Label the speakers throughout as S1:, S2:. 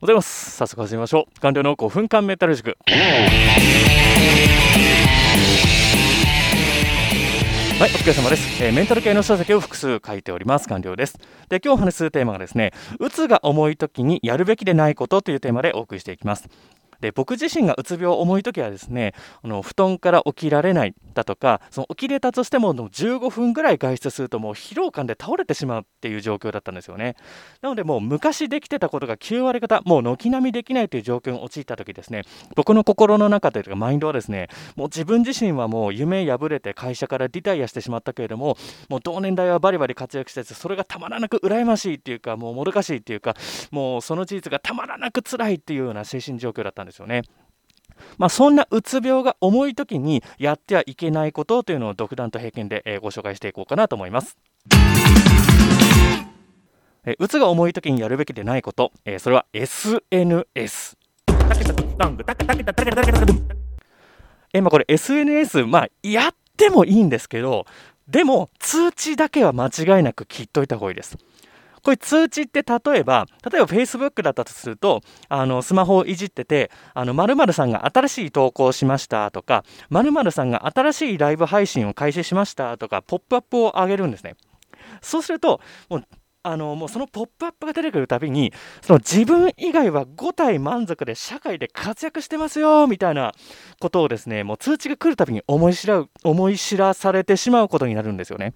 S1: ございます早速始めましょう完了の5分間メタル塾はい、お疲れ様です、えー、メンタル系の書籍を複数書いております。完了です。で、今日お話しするテーマがですね、うつが重い時にやるべきでないことというテーマでお送りしていきます。で僕自身がうつ病重い時はですねあの布団から起きられないだとかその起きれたとしても15分ぐらい外出するともう疲労感で倒れてしまうっていう状況だったんですよね。なのでもう昔できてたことが9割方もう軒並みできないという状況に陥った時ですね。僕の心の中というかマインドはですねもう自分自身はもう夢破れて会社からリタイアしてしまったけれどももう同年代はバリバリ活躍しててそれがたまらなく羨ましいっていうかもうもどかしいっていうかもうその事実がたまらなく辛いっていうような精神状況だったんですですよね。まあ、そんなうつ病が重い時にやってはいけないことというのを独断と偏見で、えご紹介していこうかなと思います。えうつが重い時にやるべきでないこと、えそれは SNS。えまあ、これ SNS、まあ、やってもいいんですけど、でも通知だけは間違いなく切っといた方がいいです。これ通知って例えば、例えば Facebook だったとすると、あのスマホをいじってて、あの〇〇さんが新しい投稿しましたとか、〇〇さんが新しいライブ配信を開始しましたとか、ポップアップを上げるんですね。そうすると、もうあのもうそのポップアップが出てくるたびにその自分以外は5体満足で社会で活躍してますよみたいなことをですねもう通知が来るたびに思い知ら思い知らされてしまうことになるんですよね。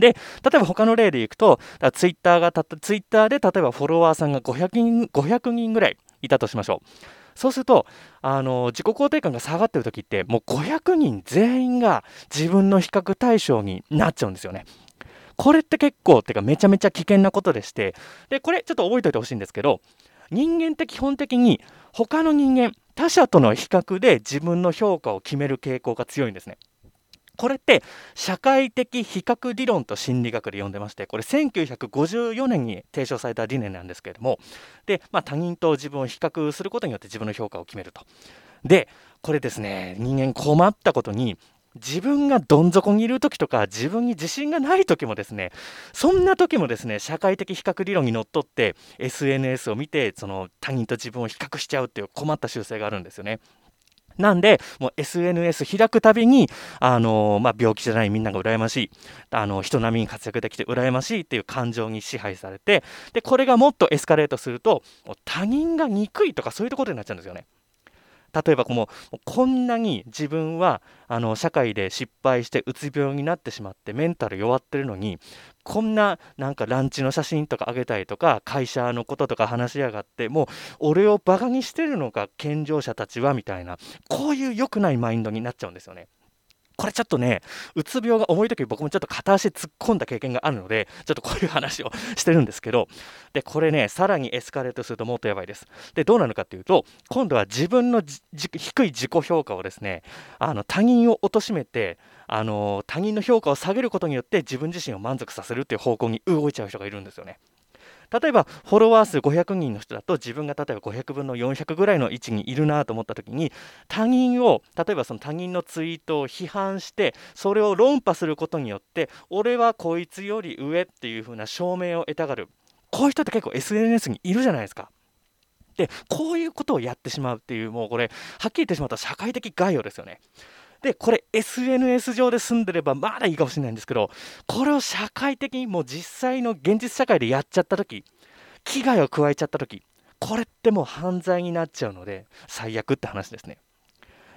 S1: で、例えば他の例でいくと、ツイッターがたツイッターで例えばフォロワーさんが500人 ,500 人ぐらいいたとしましょう。そうすると、あの自己肯定感が下がってる時って、もう500人全員が自分の比較対象になっちゃうんですよね。これって結構、ってかめちゃめちゃ危険なことでして、で、これちょっと覚えておいてほしいんですけど、人間って基本的に他の人間、他者との比較で自分の評価を決める傾向が強いんですね。これって社会的比較理論と心理学で呼んでましてこれ1954年に提唱された理念なんですけれどもで、まあ、他人と自分を比較することによって自分の評価を決めるとでこれですね人間困ったことに自分がどん底にいる時とか自分に自信がない時もですねそんな時もですね社会的比較理論にのっとって SNS を見てその他人と自分を比較しちゃうっていう困った習性があるんですよね。なんで、もう SNS 開くたびに、あのー、まあ、病気じゃないみんなが羨ましい、あの人並みに活躍できて羨ましいっていう感情に支配されて、で、これがもっとエスカレートすると、他人が憎いとかそういうところになっちゃうんですよね。例えばこのこんなに自分はあの社会で失敗してうつ病になってしまってメンタル弱ってるのにこんななんかランチの写真とかあげたりとか会社のこととか話しやがってもう俺をバカにしてるのか健常者たちはみたいなこういう良くないマインドになっちゃうんですよね。これちょっとね、うつ病が重い時僕もちょっと片足突っ込んだ経験があるので、ちょっとこういう話をしてるんですけど、で、これね、さらにエスカレートするともっとやばいです。で、どうなるかっていうと、今度は自分の低い自己評価をですね、あの他人を貶めて、あの他人の評価を下げることによって自分自身を満足させるっていう方向に動いちゃう人がいるんですよね。例えばフォロワー数500人の人だと自分が例えば500分の400ぐらいの位置にいるなと思った時に他人を例えばその他人のツイートを批判してそれを論破することによって俺はこいつより上っていう風な証明を得たがるこういう人って結構 SNS にいるじゃないですか。でこういうことをやってしまうっていうもうこれはっきり言ってしまった社会的概要ですよね。でこれ SNS 上で住んでればまだいいかもしれないんですけどこれを社会的にもう実際の現実社会でやっちゃった時危害を加えちゃった時これってもう犯罪になっちゃうので最悪って話ですね。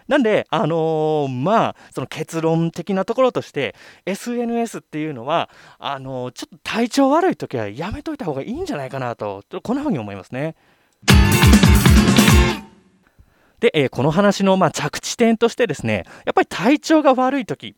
S1: なんで、あのー、まあ、その結論的なところとして、SNS っていうのは、あのー、ちょっと体調悪い時はやめといた方がいいんじゃないかなと、こんなふうに思いますね。で、えー、この話のまあ着地点としてですね、やっぱり体調が悪い時っ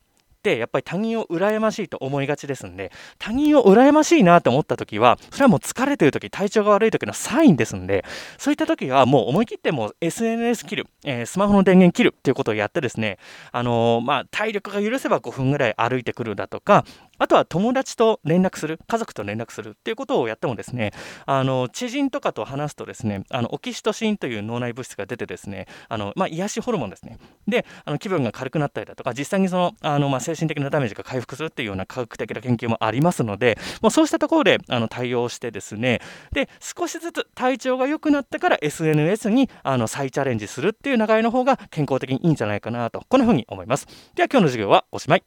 S1: てやっぱり他人を羨ましいと思いがちですんで他人を羨ましいなと思った時はそれはもう疲れてる時体調が悪い時のサインですんでそういった時はもう思い切っても SNS 切る、えー、スマホの電源切るっていうことをやってですねあのー、まあ、体力が許せば5分ぐらい歩いてくるだとかあとは友達と連絡する、家族と連絡するっていうことをやってもですね、あの知人とかと話すとですね、あのオキシトシンという脳内物質が出てですね、あのまあ、癒しホルモンですね。で、あの気分が軽くなったりだとか、実際にそのあの、まあ、精神的なダメージが回復するっていうような科学的な研究もありますので、もうそうしたところであの対応してですね、で少しずつ体調が良くなってから SNS にあの再チャレンジするっていう流れの方が健康的にいいんじゃないかなと、こんな風に思います。では今日の授業はおしまい。